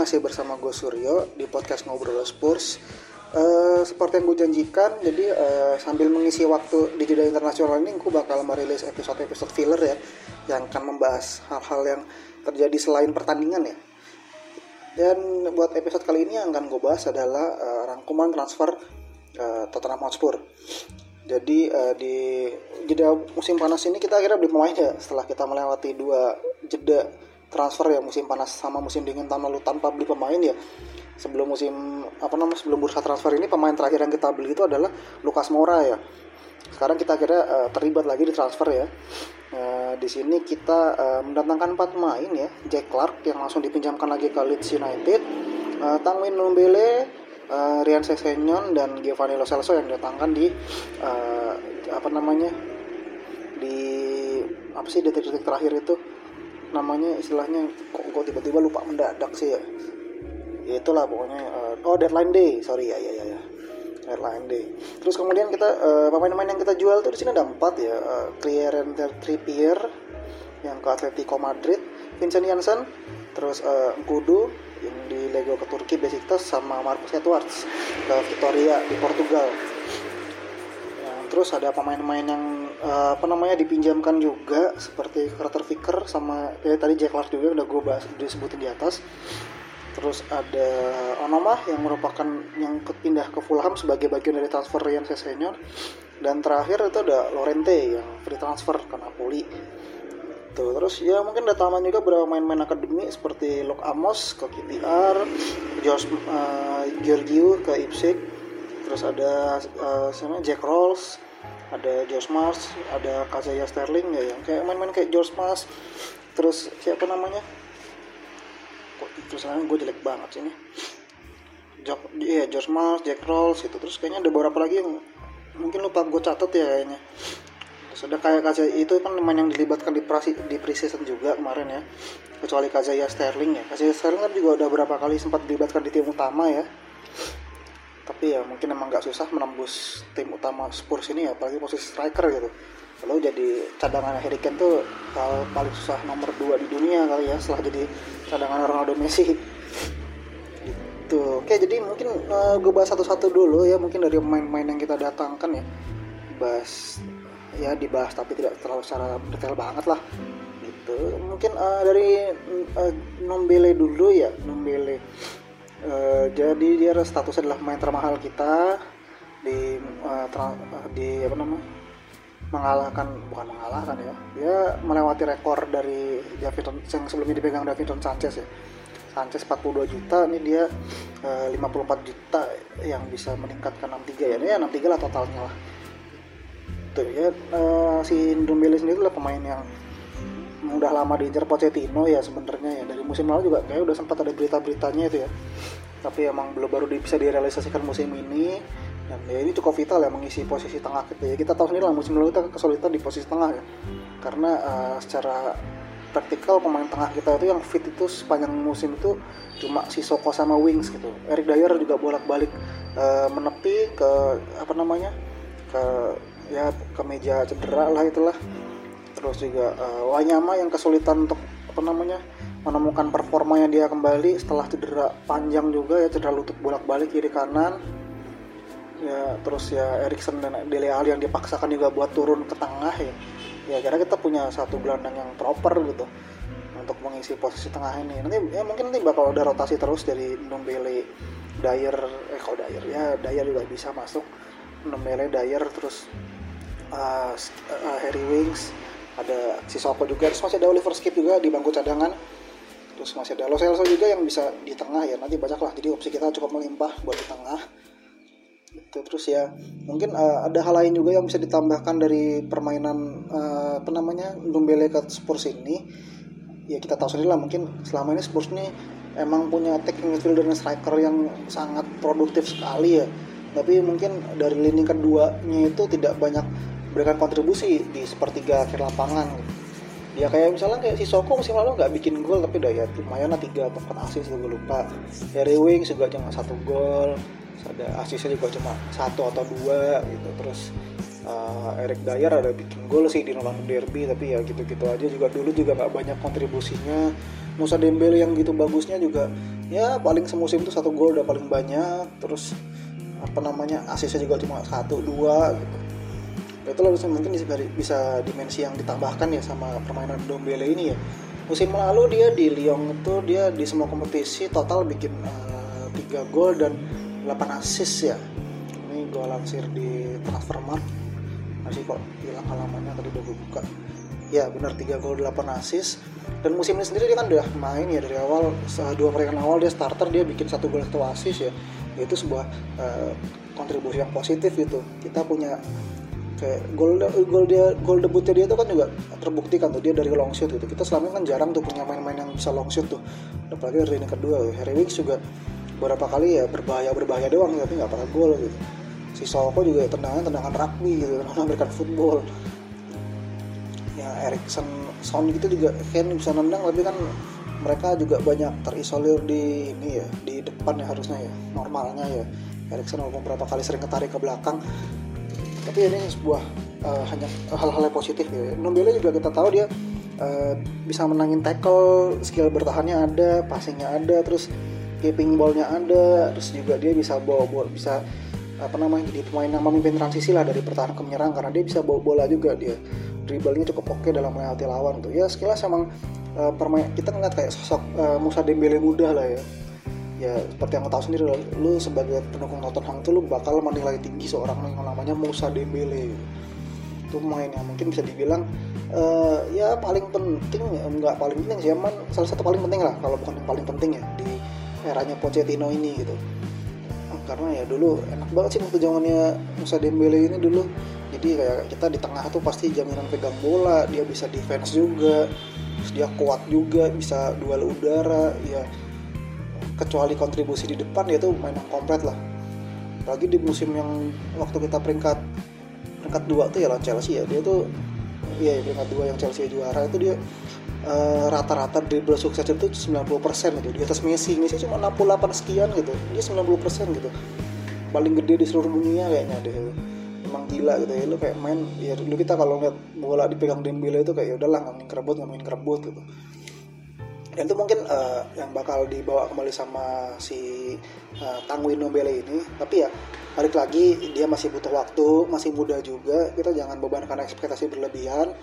masih bersama gue Suryo di podcast Ngobrol Spurs. Uh, seperti yang gue janjikan, jadi uh, sambil mengisi waktu di jeda internasional ini, gue bakal merilis episode-episode filler ya, yang akan membahas hal-hal yang terjadi selain pertandingan ya. Dan buat episode kali ini yang akan gue bahas adalah uh, rangkuman transfer uh, Tottenham Hotspur. Jadi uh, di jeda musim panas ini kita akhirnya beli pemain ya setelah kita melewati dua jeda transfer ya musim panas sama musim dingin tahun lalu tanpa beli pemain ya. Sebelum musim apa namanya sebelum bursa transfer ini pemain terakhir yang kita beli itu adalah Lukas Moura ya. Sekarang kita kira uh, terlibat lagi di transfer ya. Uh, di sini kita uh, mendatangkan empat pemain ya. Jack Clark yang langsung dipinjamkan lagi ke Leeds United. Uh, Tangwin uh, Rian Sesenyon dan Giovanni Lo Celso yang datangkan di uh, apa namanya di apa sih detik-detik terakhir itu namanya istilahnya kok kok tiba-tiba lupa mendadak sih ya, itulah pokoknya uh, oh deadline day. Sorry ya ya ya, ya. deadline day. Terus kemudian kita uh, pemain-pemain yang kita jual tuh di sini ada empat ya uh, Clearance Trippier yang ke Atletico Madrid Vincent Janssen terus uh, Kudu yang di Lego ke Turki Besiktas sama Marcus Edwards ke Victoria di Portugal. Ya, terus ada pemain-pemain yang uh, apa namanya dipinjamkan juga seperti Carter Vicker sama ya, tadi Jack Clark juga udah gue bahas disebutin di atas. Terus ada Onoma yang merupakan yang pindah ke Fulham sebagai bagian dari transfer Ryan Sessegnon. Dan terakhir itu ada Lorente yang free transfer ke Napoli. Tuh, terus ya mungkin ada tambahan juga beberapa main-main akademi seperti Lok Amos ke KPR, Josh uh, Giorgio ke Ipswich, terus ada uh, Jack Rolls, ada Josh Mars ada Kazaya Sterling ya yang kayak main-main kayak Josh Mars terus siapa namanya? Kok terus gue jelek banget sih ini. Jok, iya Josh Mars, Jack Rolls itu terus kayaknya ada beberapa lagi yang mungkin lupa gue catat ya kayaknya. Terus ada kayak Kazaya itu kan main yang dilibatkan di prasi di preseason juga kemarin ya. Kecuali Kazaya Sterling ya. Kazaya Sterling kan juga udah berapa kali sempat dilibatkan di tim utama ya tapi ya mungkin emang nggak susah menembus tim utama Spurs ini ya apalagi posisi striker gitu. Lalu jadi cadangan Harry Kane tuh hal paling susah nomor dua di dunia kali ya setelah jadi cadangan Ronaldo Messi. Gitu. Oke jadi mungkin uh, gue bahas satu-satu dulu ya mungkin dari pemain-pemain yang kita datangkan ya. Bahas ya dibahas tapi tidak terlalu secara detail banget lah. Gitu. Mungkin uh, dari uh, Nombele dulu ya Nombele Uh, jadi dia statusnya adalah pemain termahal kita di uh, tra, uh, di apa namanya? Mengalahkan bukan mengalahkan ya. Dia melewati rekor dari Davidson yang sebelumnya dipegang Davidson Sanchez ya. Sanchez 42 juta ini dia uh, 54 juta yang bisa meningkatkan 63 ya. Ini ya 63 lah totalnya lah. Tuh ya uh, si Ndombele sendiri lah pemain yang udah lama diincar Pochettino ya sebenarnya ya. Dari musim lalu juga kayak udah sempat ada berita-beritanya itu ya. Tapi emang belum baru bisa direalisasikan musim ini. Dan ya ini cukup vital ya mengisi posisi tengah kita ya. Kita tahu sendiri lah musim lalu kita kesulitan di posisi tengah ya. Karena uh, secara praktikal pemain tengah kita itu yang fit itu sepanjang musim itu cuma si Soko sama Wings gitu. Eric Dyer juga bolak-balik uh, menepi ke apa namanya ke ya ke meja cedera lah itulah terus juga uh, Wanyama yang kesulitan untuk apa namanya menemukan performanya dia kembali setelah cedera panjang juga ya cedera lutut bolak-balik kiri kanan. Ya terus ya Erikson dan Dele Alli yang dipaksakan juga buat turun ke tengah ya. Ya kira kita punya satu gelandang yang proper gitu untuk mengisi posisi tengah ini. Nanti ya mungkin nanti bakal ada rotasi terus dari Nombele Dyer eh kalau Dyer ya Dyer juga bisa masuk. Nombele Dyer terus uh, uh, Harry Wings ada si Soko juga. Terus masih ada Oliver Skip juga di bangku cadangan. Terus masih ada Lo Celso juga yang bisa di tengah ya. Nanti banyak lah. Jadi opsi kita cukup melimpah buat di tengah. Itu terus ya mungkin uh, ada hal lain juga yang bisa ditambahkan dari permainan uh, apa namanya Ndombele ke Spurs ini. Ya kita tahu sendiri lah mungkin selama ini Spurs ini emang punya attacking midfielder dan striker yang sangat produktif sekali ya. Tapi mungkin dari lini keduanya itu tidak banyak berikan kontribusi di sepertiga akhir lapangan. Ya kayak misalnya kayak si Soko musim lalu nggak bikin gol tapi udah ya lumayan lah tiga atau empat asis gue lupa. Harry Wings juga cuma satu gol ada asisnya juga cuma satu atau dua gitu. Terus uh, Eric Dyer ada bikin gol sih di London Derby tapi ya gitu-gitu aja juga. Dulu juga nggak banyak kontribusinya. Musa Dembele yang gitu bagusnya juga ya paling semusim itu satu gol udah paling banyak. Terus apa namanya asisnya juga cuma satu dua gitu itu loh mungkin bisa, bisa dimensi yang ditambahkan ya sama permainan Dembele ini ya. Musim lalu dia di Lyon itu dia di semua kompetisi total bikin uh, 3 gol dan 8 assist ya. Ini gue lansir di Transfermarkt masih kok hilang halamannya tadi udah gue buka. Ya benar 3 gol 8 assist. Dan musim ini sendiri dia kan udah main ya dari awal dua pertandingan awal dia starter dia bikin satu gol satu assist ya. Itu sebuah uh, kontribusi yang positif gitu. Kita punya kayak gol gol dia gol debutnya dia itu kan juga terbukti kan tuh dia dari long shoot gitu. Kita selama ini kan jarang tuh punya main-main yang bisa long shoot tuh. Apalagi dari ini kedua Harry Winks juga beberapa kali ya berbahaya berbahaya doang tapi nggak pernah gol gitu. Si Soko juga ya, tendangan tendangan rugby gitu tendangan American football. Ya Erikson Son gitu juga kan bisa nendang tapi kan mereka juga banyak terisolir di ini ya di depan ya harusnya ya normalnya ya. Erikson walaupun beberapa kali sering ketarik ke belakang tapi ini sebuah uh, hanya hal-hal yang positif ya. Nombele juga kita tahu dia uh, bisa menangin tackle skill bertahannya ada passingnya ada terus keeping ballnya ada terus juga dia bisa bawa bola bisa apa namanya jadi pemain yang memimpin transisi lah dari pertahanan ke menyerang karena dia bisa bawa bola juga dia dribblenya cukup oke dalam melewati lawan tuh. Ya sekilas emang uh, permain kita ngeliat kayak sosok uh, Musa Dembele muda lah ya ya seperti yang lo tahu sendiri lu sebagai pendukung Tottenham itu lu bakal menilai tinggi seorang yang namanya Musa Dembele. Itu main yang mungkin bisa dibilang uh, ya paling penting enggak paling penting sih emang salah satu paling penting lah kalau bukan yang paling penting ya di eranya Pochettino ini gitu. Karena ya dulu enak banget sih waktu zamannya Musa Dembele ini dulu. Jadi kayak kita di tengah tuh pasti jaminan pegang bola dia bisa defense juga dia kuat juga bisa duel udara ya kecuali kontribusi di depan tuh main yang komplit lah. Lagi di musim yang waktu kita peringkat peringkat dua tuh ya lawan Chelsea ya. Dia tuh iya ya, peringkat dua yang Chelsea juara itu dia uh, rata-rata dribble sukses itu 90% gitu. Di atas Messi Messi cuma 68 sekian gitu. Dia 90% gitu. Paling gede di seluruh dunia kayaknya deh emang gila gitu ya. Lu kayak main ya dulu kita kalau ngeliat bola dipegang Dembele itu kayak ya udahlah nggak main kerebut nggak main kerebut gitu dan itu mungkin uh, yang bakal dibawa kembali sama si uh, Tangwin Nobele ini. Tapi ya balik lagi dia masih butuh waktu masih muda juga. Kita jangan bebankan ekspektasi berlebihan.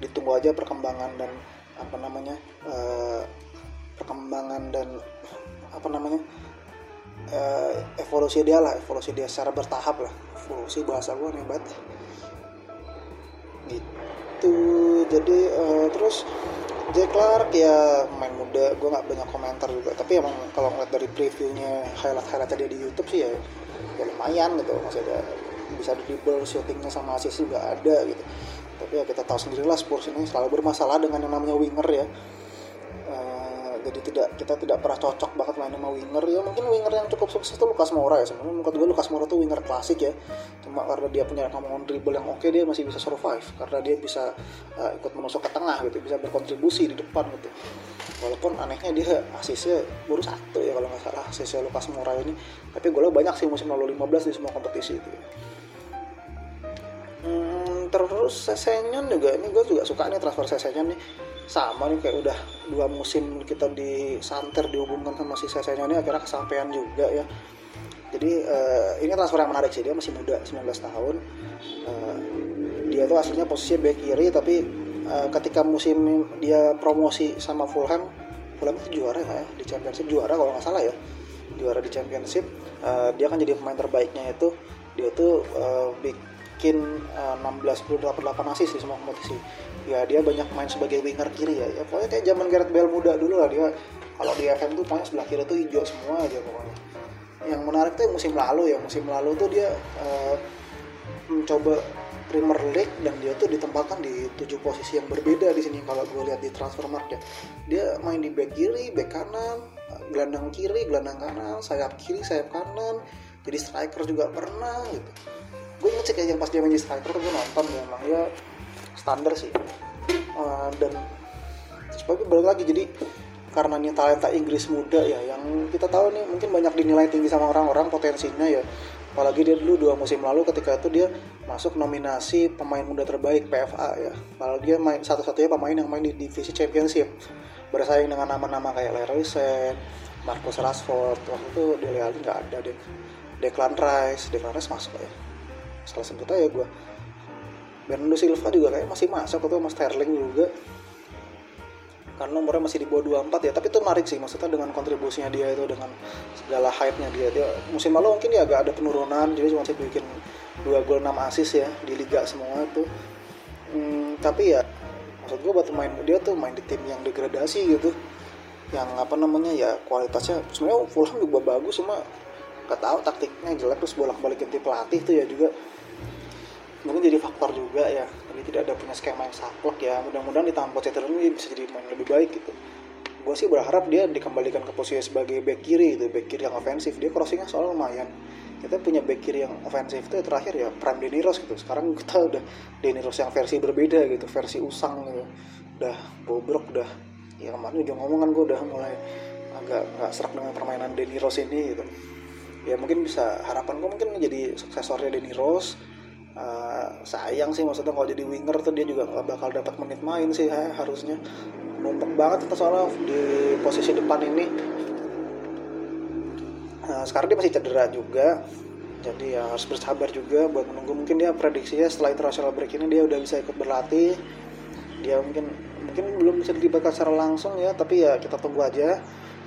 Ditunggu aja perkembangan dan apa namanya uh, perkembangan dan apa namanya uh, evolusi dia lah. Evolusi dia secara bertahap lah. Evolusi bahasa gue nih banget gitu. Jadi uh, terus Jack Clark ya main muda. Gue nggak banyak komentar juga. Tapi emang kalau ngeliat dari previewnya highlight highlight dia di YouTube sih ya ya lumayan gitu. Masih ada bisa dribble shootingnya sama assist juga ada gitu. Tapi ya kita tahu sendiri lah Spurs ini selalu bermasalah dengan yang namanya winger ya jadi tidak kita tidak pernah cocok banget main sama winger. Ya mungkin winger yang cukup sukses itu Lukas Moura ya. Sebenarnya menurut gue Lukas Moura tuh winger klasik ya. Cuma karena dia punya kemampuan dribble yang oke dia masih bisa survive. Karena dia bisa uh, ikut menusuk ke tengah gitu bisa berkontribusi di depan gitu. Walaupun anehnya dia asisnya baru satu ya kalau nggak salah asisnya Lukas Moura ini. Tapi gue banyak sih musim lalu 15 di semua kompetisi itu ya. Hmm, terus Sesenyon juga. Ini gue juga suka nih transfer Sesenyon nih sama nih kayak udah dua musim kita di santer dihubungkan sama si Sesenya ini akhirnya kesampaian juga ya. Jadi uh, ini transfer yang menarik sih dia masih muda 19 tahun. Uh, dia tuh aslinya posisinya back kiri tapi uh, ketika musim dia promosi sama Fulham Fulham itu juara ya di Championship juara kalau nggak salah ya. Juara di Championship uh, dia kan jadi pemain terbaiknya itu. Dia tuh uh, bikin uh, 16 28 asis di semua kompetisi ya dia banyak main sebagai winger kiri ya, ya pokoknya kayak zaman Gareth Bale muda dulu lah dia. Kalau di FM tuh pokoknya sebelah kiri tuh hijau semua aja pokoknya. Yang menarik tuh musim lalu ya. Musim lalu tuh dia uh, mencoba Premier League dan dia tuh ditempatkan di tujuh posisi yang berbeda di sini kalau gue lihat di transfer market. Dia main di back kiri back kanan gelandang kiri gelandang kanan sayap kiri sayap kanan. Jadi striker juga pernah gitu. Gue ngecek ya yang pas dia main di striker gue nonton ya emang. Ya standar sih. Uh, dan sebagai balik lagi jadi karena ini talenta Inggris muda ya yang kita tahu nih mungkin banyak dinilai tinggi sama orang-orang potensinya ya. Apalagi dia dulu dua musim lalu ketika itu dia masuk nominasi pemain muda terbaik PFA ya. Kalau dia main satu-satunya pemain yang main di divisi championship. Bersaing dengan nama-nama kayak Leroy Sen, Marcus Rashford waktu itu Dele Alli nggak ada deh. Declan Rice Declan Rice masuk ya. Salah sebut aja gue Bernardo Silva juga kayak masih masuk atau Mas Sterling juga. Karena umurnya masih di bawah 24 ya tapi itu menarik sih maksudnya dengan kontribusinya dia itu dengan segala hype-nya dia. Dia musim lalu mungkin ya agak ada penurunan jadi cuma sih bikin 2 gol 6 assist ya di liga semua itu. Hmm, tapi ya maksud gue buat main dia tuh main di tim yang degradasi gitu. Yang apa namanya ya kualitasnya sebenarnya Fulham juga bagus cuma gak tahu taktiknya jelek terus bolak balik ganti pelatih tuh ya juga mungkin jadi faktor juga ya. Jadi tidak ada punya skema yang saklek ya. Mudah-mudahan di tangan Pochettino ini bisa jadi main lebih baik gitu. Gue sih berharap dia dikembalikan ke posisi sebagai back kiri itu back kiri yang ofensif. Dia crossingnya soal lumayan. Kita punya back kiri yang ofensif itu ya terakhir ya Prime Denny Rose gitu. Sekarang kita udah Denny Rose yang versi berbeda gitu versi usang gitu. Udah bobrok udah. Ya kemarin juga ngomong kan gue udah mulai agak nggak serak dengan permainan Denny Rose ini gitu. Ya mungkin bisa harapan gue mungkin menjadi suksesornya Denny Rose uh, sayang sih maksudnya kalau jadi winger tuh dia juga gak bakal dapat menit main sih ya, harusnya. Numpuk banget kita soalnya di posisi depan ini. Uh, sekarang dia masih cedera juga. Jadi ya harus bersabar juga buat menunggu. Mungkin dia prediksinya setelah international break ini dia udah bisa ikut berlatih. Dia mungkin mungkin belum bisa dilibatkan secara langsung ya tapi ya kita tunggu aja.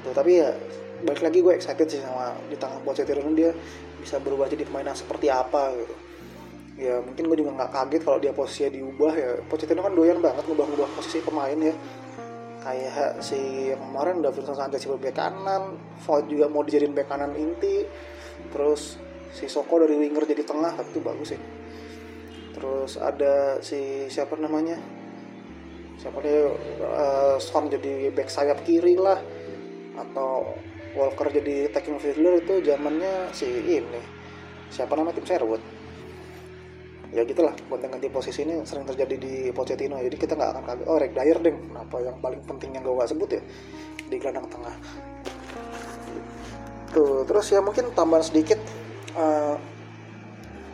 Tuh tapi ya balik lagi gue excited sih sama di tangan Pochettino dia bisa berubah jadi pemain yang seperti apa gitu ya mungkin gue juga nggak kaget kalau dia posisinya diubah ya. Pochettino kan doyan banget ngubah-ngubah posisi pemain ya. Kayak si yang kemarin Davinson Sanchez sebagai bek kanan Void juga mau dijadiin bek kanan inti. Terus si Soko dari winger jadi tengah tapi itu bagus sih. Terus ada si siapa namanya? Siapa dia? Uh, Son jadi back sayap kiri lah. Atau Walker jadi attacking fielder itu zamannya si ini. Siapa namanya? Tim Sherwood ya gitulah gonta ganti posisi ini sering terjadi di Pochettino jadi kita nggak akan kaget oh Rek Dyer deng kenapa yang paling penting yang gue gak sebut ya? Di gelandang tengah. Tuh terus ya mungkin tambahan sedikit uh,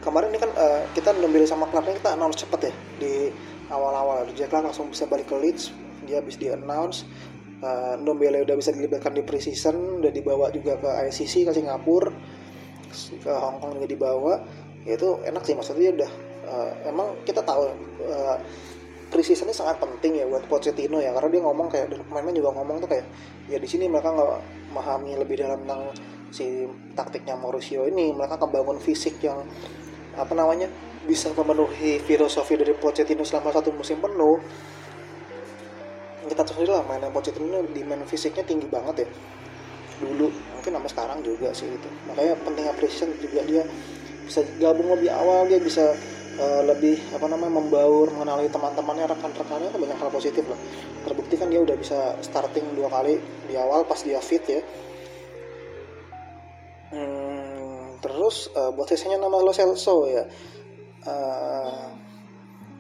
kemarin ini kan uh, kita ngambil sama klubnya kita announce cepet ya di awal-awal. Jack Clark langsung bisa balik ke Leeds dia habis di announce. Uh, Ndombele udah bisa dilibatkan di preseason udah dibawa juga ke ICC ke Singapura. Ke Hong Kong juga dibawa. Ya itu enak sih maksudnya udah uh, emang kita tahu uh, preseason ini sangat penting ya buat Pochettino ya karena dia ngomong kayak dan pemainnya juga ngomong tuh kayak ya di sini mereka nggak memahami lebih dalam tentang si taktiknya Mauricio ini mereka kebangun fisik yang apa namanya bisa memenuhi filosofi dari Pochettino selama satu musim penuh. Kita tahu sendiri lah mainan Pochettino di main fisiknya tinggi banget ya. Dulu mungkin sampai sekarang juga sih itu makanya pentingnya preseason juga dia bisa gabung lebih awal dia bisa uh, lebih apa namanya membaur mengenali teman-temannya rekan-rekannya itu banyak hal positif loh terbukti kan dia udah bisa starting dua kali di awal pas dia fit ya. Hmm, terus uh, buat sisanya nama Lo Celso ya. Uh,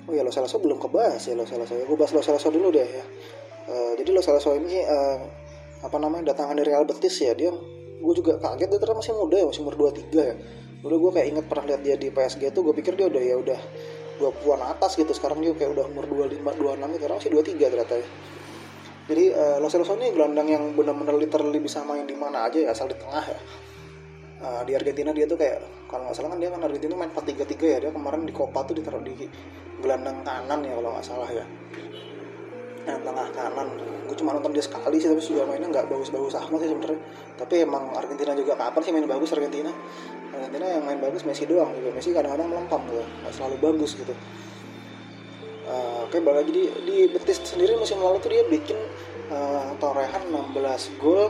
oh ya Lo Celso belum kebahas ya Lo Celso ya. Gue bahas Lo Celso dulu deh ya. Uh, jadi Lo Celso ini uh, apa namanya datangan dari Real Betis ya. Dia gue juga kaget dia ternyata masih muda ya masih umur 23 ya udah gue kayak inget pernah lihat dia di PSG tuh gue pikir dia udah ya udah 20-an atas gitu. Sekarang dia kayak udah umur 25 26 gitu. Sekarang masih 23 ternyata ya. Jadi uh, Lo Celso ini gelandang yang benar-benar literally bisa main di mana aja ya asal di tengah ya. Uh, di Argentina dia tuh kayak kalau nggak salah kan dia kan Argentina main 4-3-3 ya. Dia kemarin di Copa tuh ditaruh di gelandang kanan ya kalau nggak salah ya yang tengah kanan. Gue cuma nonton dia sekali sih tapi sudah mainnya nggak bagus-bagus amat sih sebenarnya. Tapi emang Argentina juga kapan sih main bagus Argentina? Argentina yang main bagus Messi doang juga Messi kadang-kadang melempam gitu nggak selalu bagus gitu. Uh, oke balik lagi di, di Betis sendiri musim lalu tuh dia bikin uh, torehan 16 gol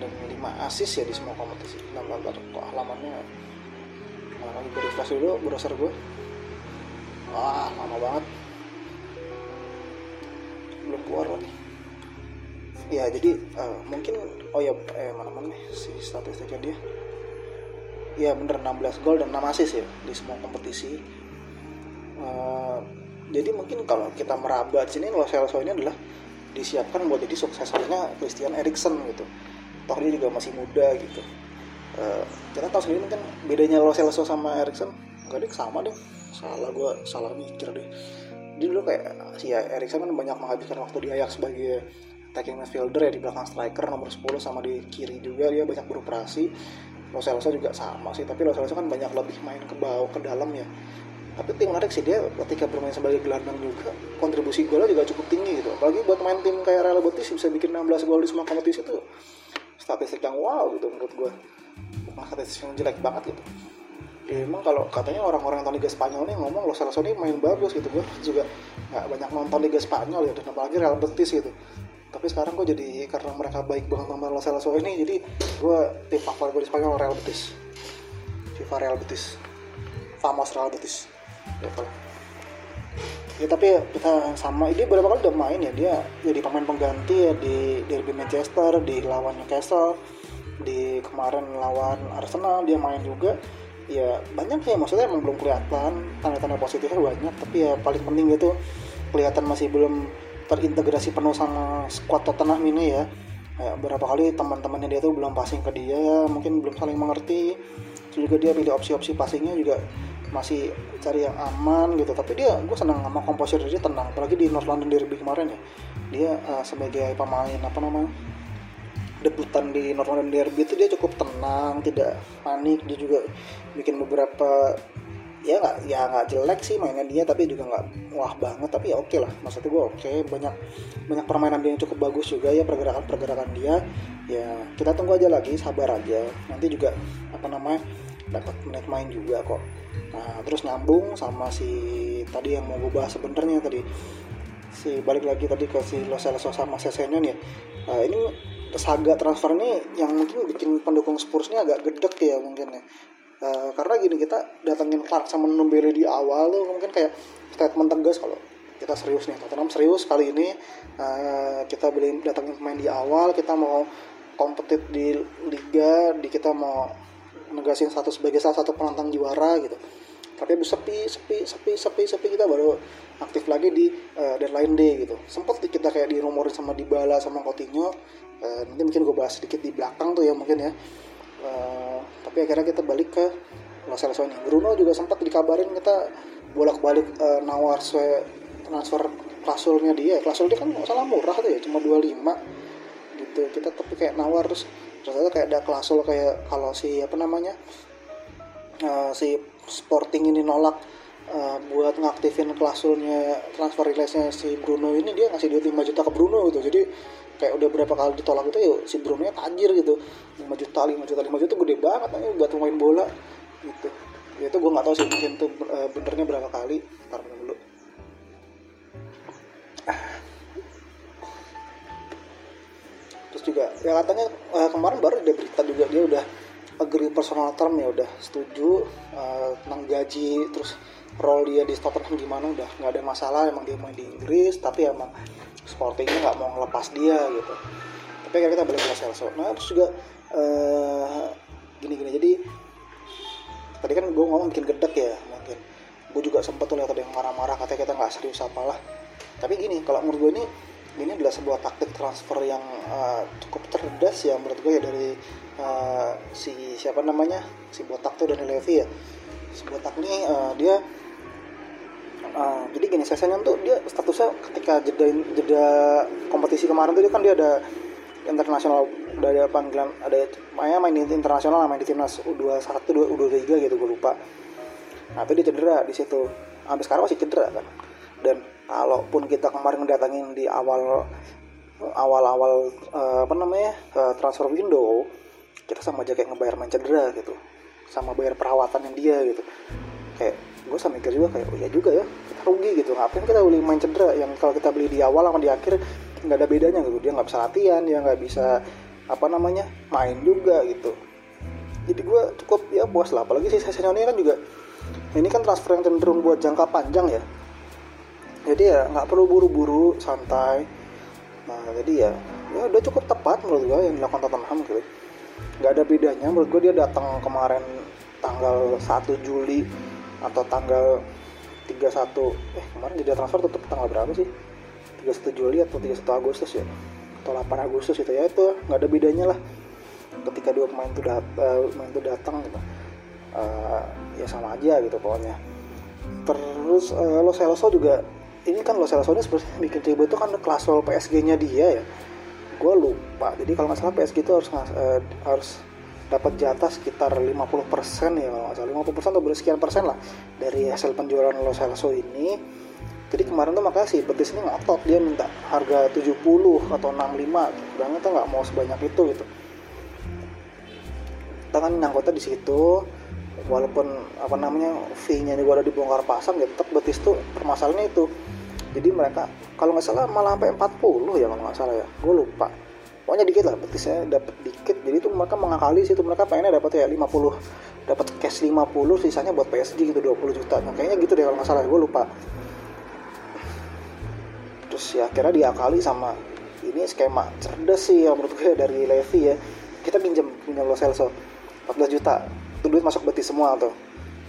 dan 5 assist ya di semua kompetisi. 16 kok halamannya malah lagi dulu browser gue wah lama banget belum keluar lagi. Ya jadi uh, mungkin oh ya eh mana mana nih si statistiknya dia. Ya bener 16 gol dan 6 assist ya di semua kompetisi. Uh, jadi mungkin kalau kita merabat sini Lo Celso ini adalah disiapkan buat jadi suksesornya Christian Eriksen gitu. Toh dia juga masih muda gitu. Uh, kita tahu sendiri mungkin bedanya Lo Celso sama Erikson enggak deh sama deh. Salah gue salah mikir deh dulu kayak si Erikson kan banyak menghabiskan waktu di Ajax sebagai attacking midfielder ya di belakang striker nomor 10 sama di kiri juga. Dia banyak beroperasi. Lo Celso juga sama sih tapi Lo Celso kan banyak lebih main ke bawah ke dalam ya. Tapi tim menarik sih dia ketika bermain sebagai gelandang juga kontribusi golnya juga cukup tinggi gitu. Apalagi buat main tim kayak Real Betis bisa bikin 16 gol di semua kompetisi itu statistik yang wow gitu menurut gue bukan statistik yang jelek banget gitu ya, emang kalau katanya orang-orang nonton Liga Spanyol nih ngomong Lo Celso ini main bagus gitu. Gue juga nggak banyak nonton Liga Spanyol ya dan apalagi Real Betis gitu. Tapi sekarang gue jadi karena mereka baik banget sama Lo Celso ini jadi gue tim favorit gue di Spanyol Real Betis. FIFA Real Betis. Famos Real Betis. Level ya tapi kita sama ini beberapa kali udah main ya dia jadi pemain pengganti ya di derby Manchester di lawan Newcastle di kemarin lawan Arsenal dia main juga ya banyak ya maksudnya emang belum kelihatan. Tanda-tanda positifnya banyak tapi ya paling penting gitu kelihatan masih belum terintegrasi penuh sama squad Tottenham ini ya. Kayak beberapa kali teman-temannya dia tuh belum passing ke dia mungkin belum saling mengerti. Juga dia pilih opsi-opsi passingnya juga masih cari yang aman gitu. Tapi dia gue senang sama komposer dia tenang. Apalagi di North London Derby kemarin ya dia uh, sebagai pemain apa namanya debutan di North London Derby itu dia cukup tenang tidak panik dia juga bikin beberapa ya nggak ya nggak jelek sih mainnya dia tapi juga nggak wah banget tapi ya oke okay lah. Maksudnya gue oke okay. banyak banyak permainan dia yang cukup bagus juga ya pergerakan pergerakan dia. Ya kita tunggu aja lagi sabar aja. Nanti juga apa namanya dapat menit main juga kok. Nah terus nyambung sama si tadi yang mau gue bahas sebenarnya tadi. Si balik lagi tadi ke si Los Celso sama Sessegnon ya. Nah, ini saga transfer ini yang mungkin bikin pendukung Spurs ini agak gedek ya mungkin ya. Uh, karena gini kita datangin Clark sama Numbele di awal tuh mungkin kayak statement tegas kalau kita serius nih Tottenham serius kali ini. Uh, kita beli datangin pemain di awal kita mau kompetitif di liga di kita mau negasin satu sebagai salah satu penantang juara gitu. Tapi habis sepi sepi sepi sepi sepi kita baru aktif lagi di uh, deadline day gitu. Sempet kita kayak dirumorin sama Dybala sama Coutinho uh, nanti mungkin gue bahas sedikit di belakang tuh ya mungkin ya. Uh, tapi akhirnya kita balik ke Los Celso ini Bruno juga sempat dikabarin kita bolak balik uh, nawar transfer klasulnya dia. Klasul dia kan nggak salah murah tuh ya cuma 25 gitu. Kita tapi kayak nawar terus ternyata kayak ada klasul kayak kalau si apa namanya uh, si Sporting ini nolak uh, buat ngaktifin klasulnya transfer release-nya si Bruno ini dia ngasih duit 5 juta ke Bruno gitu. Jadi kayak udah berapa kali ditolak itu ya si Bruno tajir gitu. 5 juta 5 juta 5 juta gede banget aja buat main bola gitu. Ya itu gue nggak tahu sih mungkin tuh uh, benernya berapa kali ntar dulu. Terus juga ya katanya uh, kemarin baru ada berita juga dia udah agree personal term ya udah setuju uh, tentang gaji terus role dia di Tottenham gimana udah nggak ada masalah emang dia main di Inggris tapi emang Sportingnya nggak mau ngelepas dia gitu. Tapi kayak kita balik ke Celso nah terus juga uh, gini-gini jadi tadi kan gue ngomong bikin gedek ya mungkin. Gue juga sempet tuh lihat ada yang marah-marah katanya kita nggak serius apalah. Tapi gini kalau menurut gue ini ini adalah sebuah taktik transfer yang uh, cukup cerdas ya menurut gue ya dari uh, si siapa namanya? Si botak tuh Daniel Levy ya. Si botak ini uh, dia uh, jadi gini Sesenyan tuh dia statusnya ketika jeda jeda kompetisi kemarin tuh dia kan dia ada internasional udah ada panggilan ada mainnya main di internasional main di timnas U21 U23 gitu gue lupa. Nah tapi dia cedera di situ. Sampai sekarang masih cedera kan. Dan kalaupun kita kemarin datangin di awal awal-awal uh, apa namanya uh, transfer window kita sama aja kayak ngebayar main cedera gitu. Sama bayar perawatan yang dia gitu. Kayak gue sama mikir juga kayak oh ya juga ya kita rugi gitu. Ngapain kita beli main cedera? Yang kalau kita beli di awal sama di akhir nggak ada bedanya gitu. Dia nggak bisa latihan dia nggak bisa apa namanya main juga gitu. Jadi gue cukup ya puas lah. Apalagi si ini kan juga ini kan transfer yang cenderung buat jangka panjang ya. Jadi ya nggak perlu buru-buru santai. Nah jadi ya ya udah cukup tepat menurut gue yang dilakukan Tottenham gitu. Nggak ada bedanya. Menurut gue dia datang kemarin tanggal 1 Juli atau tanggal 31 eh kemarin jadi transfer tutup tanggal berapa sih? 31 Juli atau 31 Agustus ya? Atau 8 Agustus itu ya itu nggak ada bedanya lah. Ketika dua pemain itu dat pemain itu datang gitu. Uh, ya sama aja gitu pokoknya. Terus uh, Lo Celso juga ini kan Lo Celso ini sebenarnya bikin ribut itu kan klasol PSG-nya dia ya. Gue lupa jadi kalau nggak salah PSG itu harus uh, harus dapat jatah sekitar 50% ya kalau nggak salah. 50% atau bersekian persen lah dari hasil penjualan Lo Celso ini. Jadi kemarin tuh makanya si Betis ini ngotot dia minta harga 70 atau 65 dan kita nggak mau sebanyak itu gitu. Tangan nyangkutnya di situ walaupun apa namanya fee-nya juga udah dibongkar pasang ya tetap Betis tuh permasalahannya itu. Jadi mereka kalau nggak salah malah sampai 40 ya kalau nggak salah ya. Gue lupa pokoknya dikit lah Betisnya dapat dikit. Jadi tuh mereka mengakali situ mereka pengennya dapat ya 50 dapat cash 50 sisanya buat PSG gitu 20 juta. Nah, kayaknya gitu deh kalau nggak salah gue lupa. Terus ya akhirnya diakali sama ini skema cerdas sih ya menurut gue dari Levi ya. Kita pinjam punya Lo Celso 14 juta. Itu duit masuk Betis semua tuh.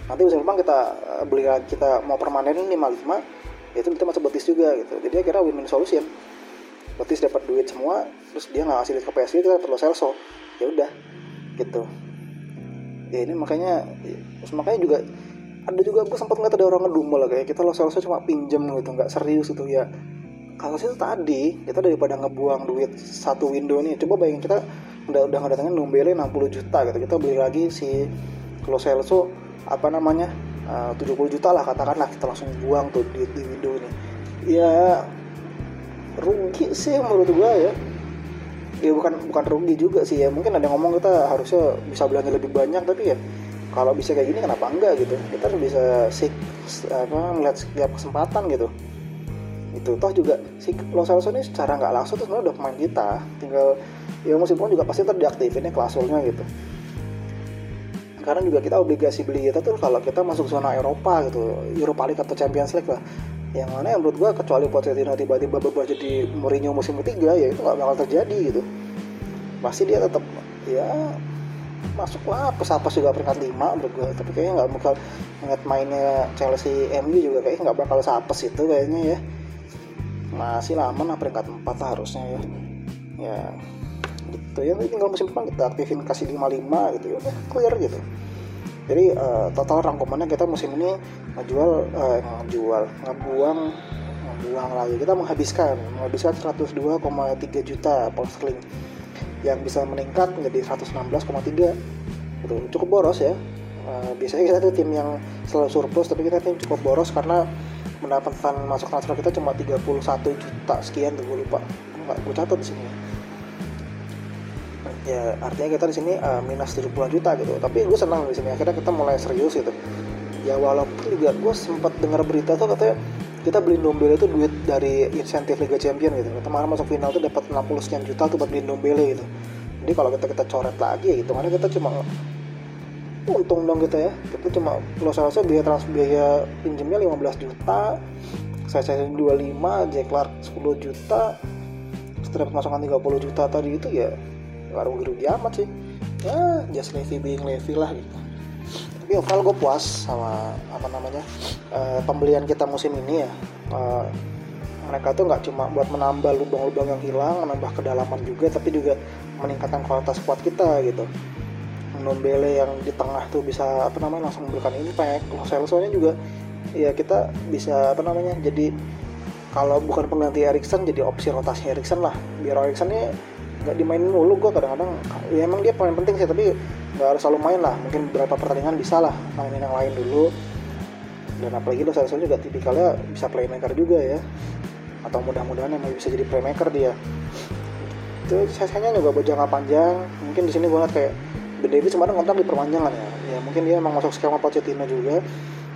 Nanti musim depan kita eh, beli kita mau permanen ini 55 ya itu kita masuk Betis juga gitu. Jadi akhirnya win-win solution Betis dapat duit semua terus dia nggak ngasih duit ke PSG kita perlu Celso ya udah gitu. Ya ini makanya terus makanya juga ada juga gue sempat ngeliat ada orang ngedumel kayak kita lo Celso cuma pinjem gitu nggak serius itu ya. Kalau itu tadi kita daripada ngebuang duit satu window nih coba bayangin kita udah udah ngedatengin Nombele 60 juta gitu kita beli lagi si Lo Celso apa namanya uh, 70 juta lah katakanlah kita langsung buang tuh di, di window ini. Ya rugi sih menurut gua ya. Ya bukan bukan rugi juga sih ya. Mungkin ada yang ngomong kita harusnya bisa belanja lebih banyak tapi ya kalau bisa kayak gini kenapa enggak gitu? Kita harus bisa sih apa melihat setiap kesempatan gitu. Itu toh juga si Lo Celso ini secara nggak langsung tuh udah pemain kita. Tinggal ya musim depan juga pasti terdeaktifin ya klasulnya gitu. Karena juga kita obligasi beli kita tuh kalau kita masuk zona Eropa gitu Europa League atau Champions League lah yang mana yang menurut gua kecuali Pochettino tiba-tiba berubah jadi Mourinho musim ketiga ya itu nggak bakal terjadi gitu. Pasti dia tetap ya masuk lah pesapes juga peringkat 5 menurut gue tapi kayaknya nggak bakal ingat mainnya Chelsea MU juga kayaknya nggak bakal sapes itu kayaknya ya. Masih lama lah peringkat 4 lah harusnya ya. Ya gitu. Ya tinggal musim depan kita aktifin kasih 55 gitu ya udah clear gitu jadi uh, total rangkumannya kita musim ini ngejual uh, ngejual ngebuang ngebuang lagi. Kita menghabiskan menghabiskan 102,3 juta pound sterling yang bisa meningkat menjadi 116,3 gitu. Cukup boros ya. Uh, biasanya kita tuh tim yang selalu surplus tapi kita tim cukup boros karena pendapatan masuk transfer kita cuma 31 juta sekian tuh gue lupa. Gue catat di sini ya artinya kita di sini uh, minus 70 juta gitu. Tapi gue senang di sini. Akhirnya kita mulai serius gitu. Ya walaupun juga gue sempat dengar berita tuh katanya kita beli Dombele itu duit dari insentif Liga Champion gitu. Kemarin masuk final tuh dapat 60 sekian juta tuh buat beli Dombele gitu. Jadi kalau kita kita coret lagi gitu karena kita cuma untung dong kita ya. Kita cuma lo saya biaya transfer biaya pinjamnya 15 juta saya saya 25 Jack Clark 10 juta setelah pemasukan 30 juta tadi itu ya gak rugi-rugi amat sih. Ya just Levy being Levy lah gitu. Tapi overall gue puas sama apa namanya uh, pembelian kita musim ini ya. Uh, mereka tuh nggak cuma buat menambah lubang-lubang yang hilang menambah kedalaman juga tapi juga meningkatkan kualitas squad kita gitu. Nombele yang di tengah tuh bisa apa namanya langsung memberikan impact. Lo Celso juga ya kita bisa apa namanya jadi kalau bukan pengganti Erikson jadi opsi rotasi Erikson lah. Biar Erikson ini nggak dimainin mulu gue kadang-kadang ya emang dia paling penting sih tapi nggak harus selalu main lah. Mungkin beberapa pertandingan bisa lah mainin yang lain dulu. Dan apalagi lo saya juga tipikalnya bisa playmaker juga ya. Atau mudah-mudahan emang bisa jadi playmaker dia. Itu sisanya juga buat jangka panjang. Mungkin di sini gue ngeliat kayak Ben Davis kemarin kontrak di perpanjangan ya. Ya mungkin dia emang masuk skema Pochettino juga.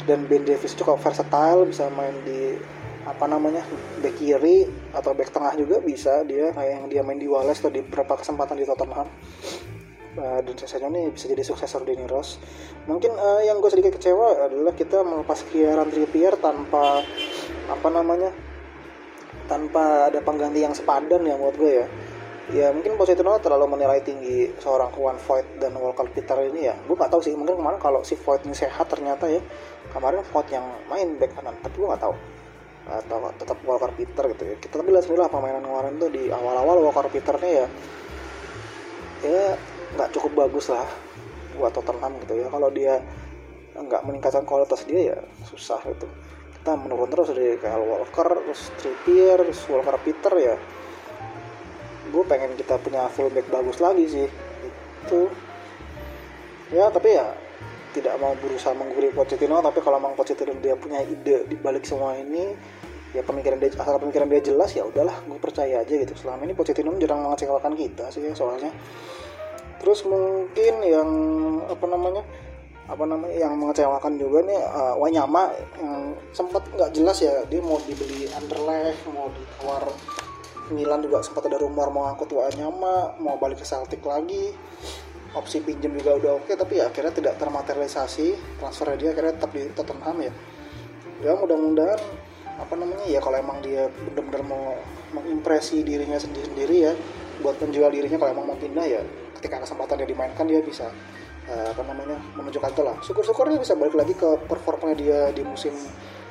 Dan Ben Davis cukup versatile bisa main di apa namanya back kiri atau back tengah juga bisa dia kayak yang dia main di Wales atau di beberapa kesempatan di Tottenham. Uh, dan sisanya ini bisa jadi suksesor Danny Rose. Mungkin uh, yang gue sedikit kecewa adalah kita melepas Kieran Trippier tanpa apa namanya tanpa ada pengganti yang sepadan ya menurut gue ya. Ya mungkin Pochettino terlalu menilai tinggi seorang Juan Voigt dan Walker Peter ini ya. Gue nggak tahu sih mungkin kemarin kalau si Voigt ini sehat ternyata ya kemarin Voigt yang main back kanan tapi gue nggak tahu atau tetap Walker Peter gitu ya. Kita tapi lihat lah permainan kemarin tuh di awal-awal Walker Peter nih ya ya nggak cukup bagus lah buat Tottenham gitu ya. Kalau dia nggak meningkatkan kualitas dia ya susah gitu. Kita menurun terus dari Kyle Walker terus Trippier terus Walker Peter ya. Gue pengen kita punya fullback bagus lagi sih. Itu. Ya tapi ya tidak mau berusaha menggurui Pochettino tapi kalau memang Pochettino dia punya ide di balik semua ini ya pemikiran dia asal pemikiran dia jelas ya udahlah gue percaya aja gitu. Selama ini Pochettino jarang mengecewakan kita sih soalnya. Terus mungkin yang apa namanya apa namanya yang mengecewakan juga nih uh, Wanyama yang sempat nggak jelas ya dia mau dibeli Anderlecht mau ditawar Milan juga sempat ada rumor mau angkut Wanyama mau balik ke Celtic lagi opsi pinjam juga udah oke tapi ya akhirnya tidak termaterialisasi transfer dia akhirnya tetap di Tottenham ya. Ya mudah-mudahan apa namanya ya kalau emang dia benar-benar mau mengimpresi dirinya sendiri-sendiri ya buat menjual dirinya kalau emang mau pindah ya ketika kesempatan dia dimainkan dia bisa uh, apa namanya menunjukkan itu lah. Syukur-syukur dia bisa balik lagi ke performanya dia di musim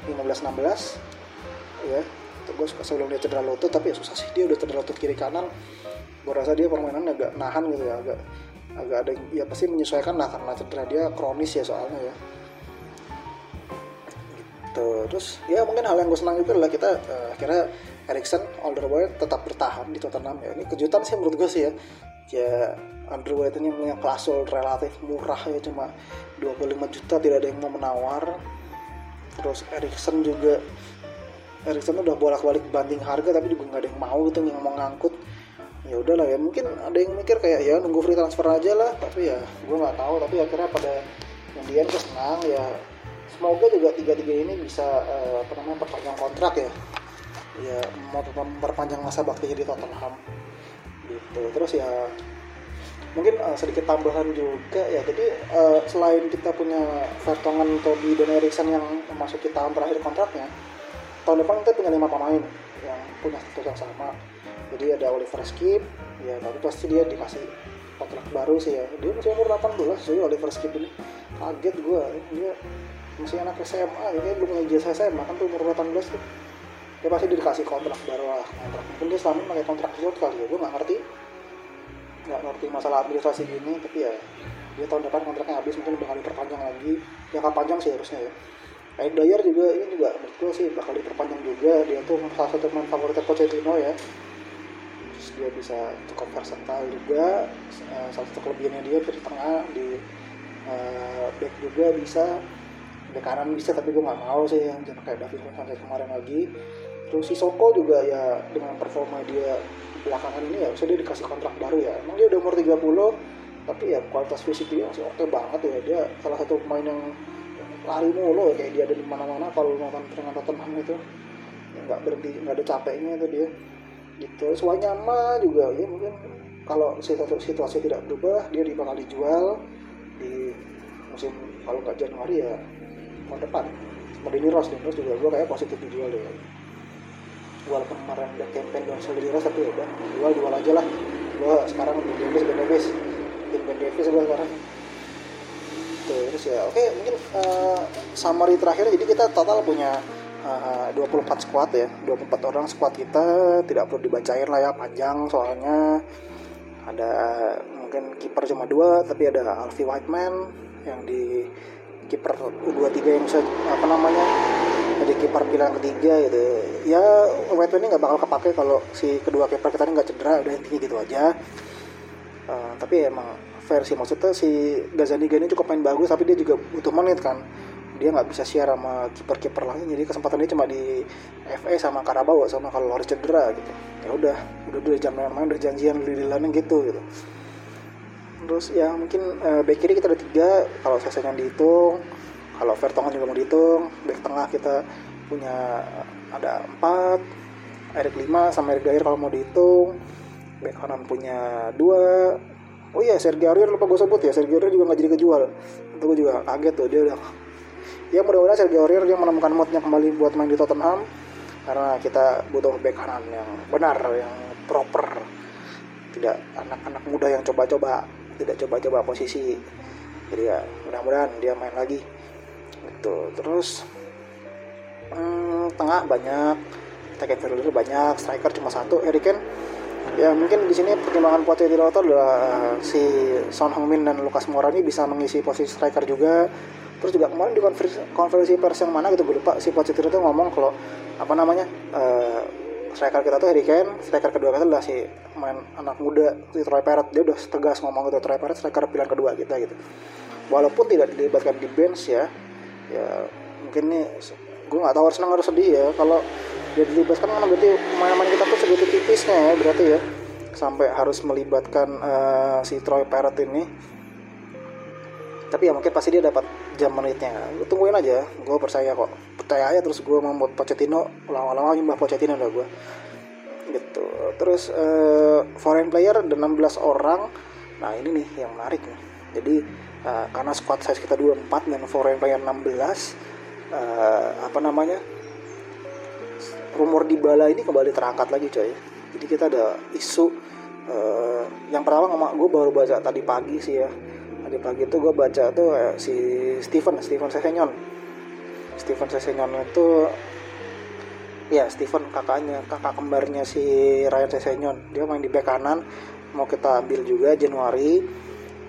15-16 ya. Gue suka sebelum dia cedera lutut tapi ya susah sih dia udah cedera lutut kiri kanan. Gue rasa dia permainan agak nahan gitu ya agak agak ada ya pasti menyesuaikan lah karena cedera dia kronis ya soalnya ya. Gitu. Terus ya mungkin hal yang gue senang juga adalah kita uh, akhirnya Erikson Alderweireld tetap bertahan di Tottenham ya. Ini kejutan sih menurut gue sih ya. Ya Alderweireld ini punya klasul relatif murah ya cuma 25 juta tidak ada yang mau menawar. Terus Erikson juga Erikson udah bolak-balik banding harga tapi juga nggak ada yang mau gitu yang mau ngangkut ya udahlah ya mungkin ada yang mikir kayak ya nunggu free transfer aja lah. Tapi ya gue nggak tahu. Tapi akhirnya pada kemudian gue senang ya. Semoga juga tiga-tiga ini bisa uh, apa namanya perpanjang kontrak ya. Ya mau memperpanjang masa bakti di Tottenham. Gitu. Terus ya mungkin uh, sedikit tambahan juga ya. Jadi uh, selain kita punya Vertonghen, Toby dan Erikson yang memasuki tahun terakhir kontraknya tahun depan kita punya lima pemain yang punya status yang sama jadi ada Oliver Skip ya tapi pasti dia dikasih kontrak baru sih ya. Dia masih umur 18 jadi Oliver Skip ini kaget gue dia masih anak SMA ya kayak belum ijazah SMA kan tuh umur 18 tuh. Dia pasti dikasih kontrak baru lah kontrak. Mungkin dia selama ini pakai kontrak short kali ya gue nggak ngerti. Nggak ngerti masalah administrasi gini tapi ya dia tahun depan kontraknya habis mungkin bakal diperpanjang lagi. Jangka panjang sih harusnya ya. Kayak Dyer juga ini juga menurut gue sih bakal diperpanjang juga. Dia tuh salah satu pemain favorit Pochettino ya dia bisa cukup versatile juga. Uh, salah satu kelebihannya dia di tengah di uh, back juga bisa. Back kanan bisa tapi gue nggak mau sih yang jangan kayak David sampai kemarin lagi. Terus si Soko juga ya dengan performa dia belakangan ini ya bisa dia dikasih kontrak baru ya. Emang dia udah umur 30 tapi ya kualitas fisik dia masih oke banget ya. Dia salah satu pemain yang lari mulu ya kayak dia ada di mana-mana kalau nonton pertandingan Tottenham itu nggak berhenti nggak ada capeknya itu dia gitu. Wanyama juga ya mungkin kalau situasi, situasi tidak berubah dia bakal dijual di musim kalau nggak Januari ya tahun depan. Ross Dini Ross juga gue kayak positif dijual deh. Walaupun kemarin ada campaign dan Dini Ross tapi udah jual jual aja lah. Gue sekarang di Davis Ben Davis. Tim Ben Davis gue sekarang. Terus ya oke mungkin uh, summary terakhir jadi kita total punya uh, 24 squad ya. 24 orang squad kita tidak perlu dibacain lah ya panjang soalnya. Ada mungkin kiper cuma dua tapi ada Alfie Whiteman yang di kiper U23 yang bisa apa namanya jadi kiper pilihan ketiga gitu. Ya Whiteman ini nggak bakal kepake kalau si kedua kiper kita ini nggak cedera udah intinya gitu aja. Uh, tapi emang versi maksudnya si Gazaniga ini cukup main bagus tapi dia juga butuh menit kan dia nggak bisa share sama kiper-kiper lain jadi kesempatan dia cuma di FA sama Karabau sama kalau harus cedera gitu. Ya udah udah udah jam main udah janjian di lainnya gitu gitu. Terus ya mungkin uh, back kiri kita ada tiga kalau saya dihitung kalau Vertonghen juga mau dihitung back tengah kita punya ada empat Erik lima sama Erik Dyer kalau mau dihitung back kanan punya dua. Oh iya Sergio Aurier lupa gue sebut ya Sergio Aurier juga nggak jadi kejual. Itu gue juga kaget tuh dia udah ya mudah-mudahan Sergio Aurier dia menemukan moodnya kembali buat main di Tottenham. Karena kita butuh back kanan yang benar yang proper. Tidak anak-anak muda yang coba-coba tidak coba-coba posisi. Jadi ya mudah-mudahan dia main lagi. Gitu. Terus hmm, tengah banyak attack and banyak striker cuma satu Kane ya mungkin di sini pertimbangan Pochettino itu adalah si Son Heung-min dan Lucas Moura ini bisa mengisi posisi striker juga terus juga kemarin di konferensi, konferensi pers yang mana gitu gue lupa si Pochettino itu ngomong kalau apa namanya uh, striker kita tuh Harry Kane striker kedua kita adalah si main anak muda si Troy Parrott. Dia udah tegas ngomong gitu Troy Parrott striker pilihan kedua kita gitu. Walaupun tidak dilibatkan di bench ya ya mungkin nih gue nggak tahu harus senang harus sedih ya. Kalau dia dilibatkan kan berarti pemain-pemain kita tuh segitu tipisnya ya berarti ya. Sampai harus melibatkan uh, si Troy Parrott ini tapi ya mungkin pasti dia dapat jam menitnya. Gue tungguin aja gue percaya kok. Percaya aja terus gue mau Pochettino lama-lama nyembah Pochettino udah gue gitu. Terus uh, foreign player ada 16 orang. Nah ini nih yang menarik nih. Jadi uh, karena squad size kita 24 dan foreign player 16 uh, apa namanya rumor di bala ini kembali terangkat lagi coy. Jadi kita ada isu uh, yang pertama gue baru baca tadi pagi sih ya tadi pagi itu gue baca tuh uh, si Steven Steven Sesenyon Steven Sesenyon itu ya Steven kakaknya kakak kembarnya si Ryan Sesenyon dia main di bek kanan mau kita ambil juga Januari.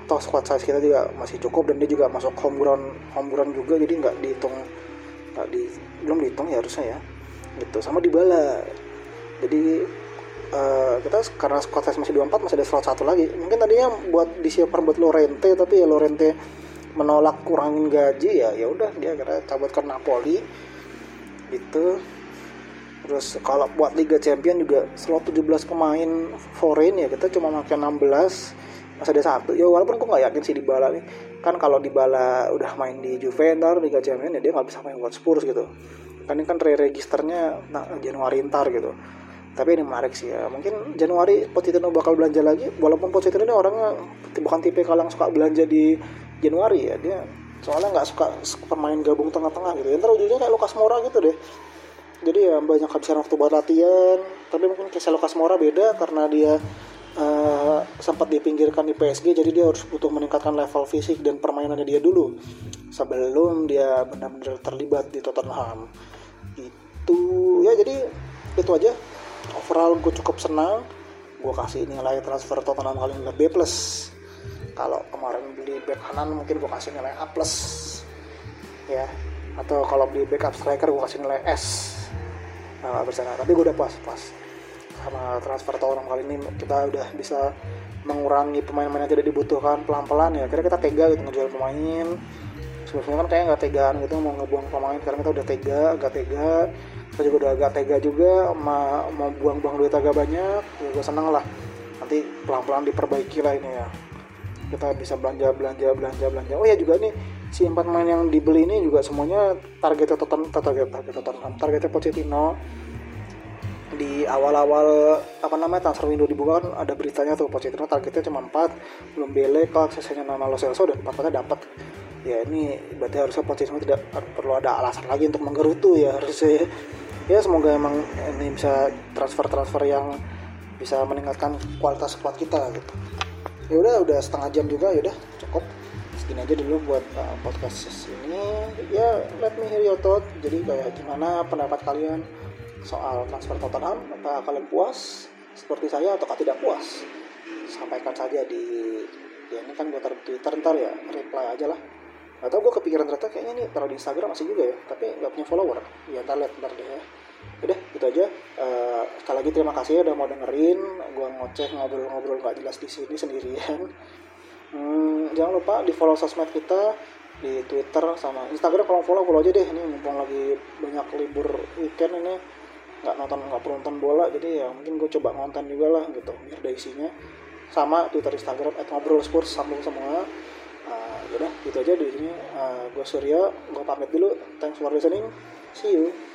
Toh squad size kita juga masih cukup dan dia juga masuk homegrown homegrown juga jadi nggak dihitung nggak di belum dihitung ya harusnya ya. Gitu sama di bala jadi uh, kita karena squad size masih 24 masih ada slot satu lagi. Mungkin tadinya buat disiapkan buat Lorente tapi ya Lorente menolak kurangin gaji ya ya udah dia kira cabut ke Napoli. Gitu. Terus kalau buat Liga Champion juga slot 17 pemain foreign ya kita cuma pakai 16 masih ada satu. Ya walaupun gue nggak yakin sih di Bala nih. Kan kalau di Bala udah main di Juventus Liga Champion ya dia nggak bisa main buat Spurs gitu. Kan ini kan re-registernya nah, Januari ntar gitu tapi ini menarik sih ya. Mungkin Januari Pochettino bakal belanja lagi walaupun Pochettino ini orangnya bukan tipe kalau suka belanja di Januari ya. Dia soalnya nggak suka pemain gabung tengah-tengah gitu. Ya ntar ujungnya kayak Lukas Moura gitu deh. Jadi ya banyak kehabisan waktu buat latihan. Tapi mungkin kayak Lukas Moura beda karena dia uh, sempat dipinggirkan di PSG jadi dia harus butuh meningkatkan level fisik dan permainannya dia dulu. Sebelum dia benar-benar terlibat di Tottenham. Itu ya jadi itu aja overall gue cukup senang. Gue kasih nilai transfer Tottenham kali ini B plus. Kalau kemarin beli back kanan mungkin gue kasih nilai A plus. Ya. Atau kalau beli backup striker gue kasih nilai S. Nah, bersama tapi gue udah pas pas sama transfer Tottenham kali ini. Kita udah bisa mengurangi pemain-pemain yang tidak dibutuhkan pelan-pelan ya. Kira kita tega gitu ngejual pemain. Sebelumnya kan kayak nggak tegaan gitu mau ngebuang pemain. Sekarang kita udah tega agak tega kita juga udah agak tega juga ma mau buang-buang duit agak banyak. Ya gue seneng lah. Nanti pelan-pelan diperbaiki lah ini ya. Kita bisa belanja belanja belanja belanja. Oh ya juga nih si empat pemain yang dibeli ini juga semuanya targetnya total target target total targetnya Pochettino. Di awal-awal apa namanya transfer window dibuka kan ada beritanya tuh Pochettino targetnya cuma 4 belum bele kalau aksesnya nama Lo Celso dan 4 dapat ya ini berarti harusnya Pochettino tidak perlu ada alasan lagi untuk menggerutu ya harusnya ya semoga emang ini bisa transfer-transfer yang bisa meningkatkan kualitas squad kita gitu. Ya udah udah setengah jam juga ya udah cukup. Segini aja dulu buat uh, podcast ini. Ya let me hear your thought. Jadi kayak gimana pendapat kalian soal transfer Tottenham? Apa kalian puas seperti saya atau tidak puas? Sampaikan saja di ya ini kan gue taruh Twitter ntar ya reply aja lah atau gue kepikiran ternyata kayaknya ini taruh di Instagram masih juga ya tapi nggak punya follower. Ya ntar lihat ntar deh ya. Udah gitu aja. Uh, sekali lagi terima kasih udah mau dengerin. Gue ngoceh ngobrol-ngobrol gak jelas di sini sendirian. Hmm, jangan lupa di follow sosmed kita di Twitter sama Instagram. Kalau follow follow aja deh. Ini mumpung lagi banyak libur weekend ini nggak nonton nggak perlu nonton bola jadi ya mungkin gue coba nonton juga lah gitu biar ada isinya. Sama Twitter Instagram at ngobrol spurs sambung semua uh, yaudah gitu aja di sini. Uh, gue Surya gue pamit dulu. Thanks for listening. See you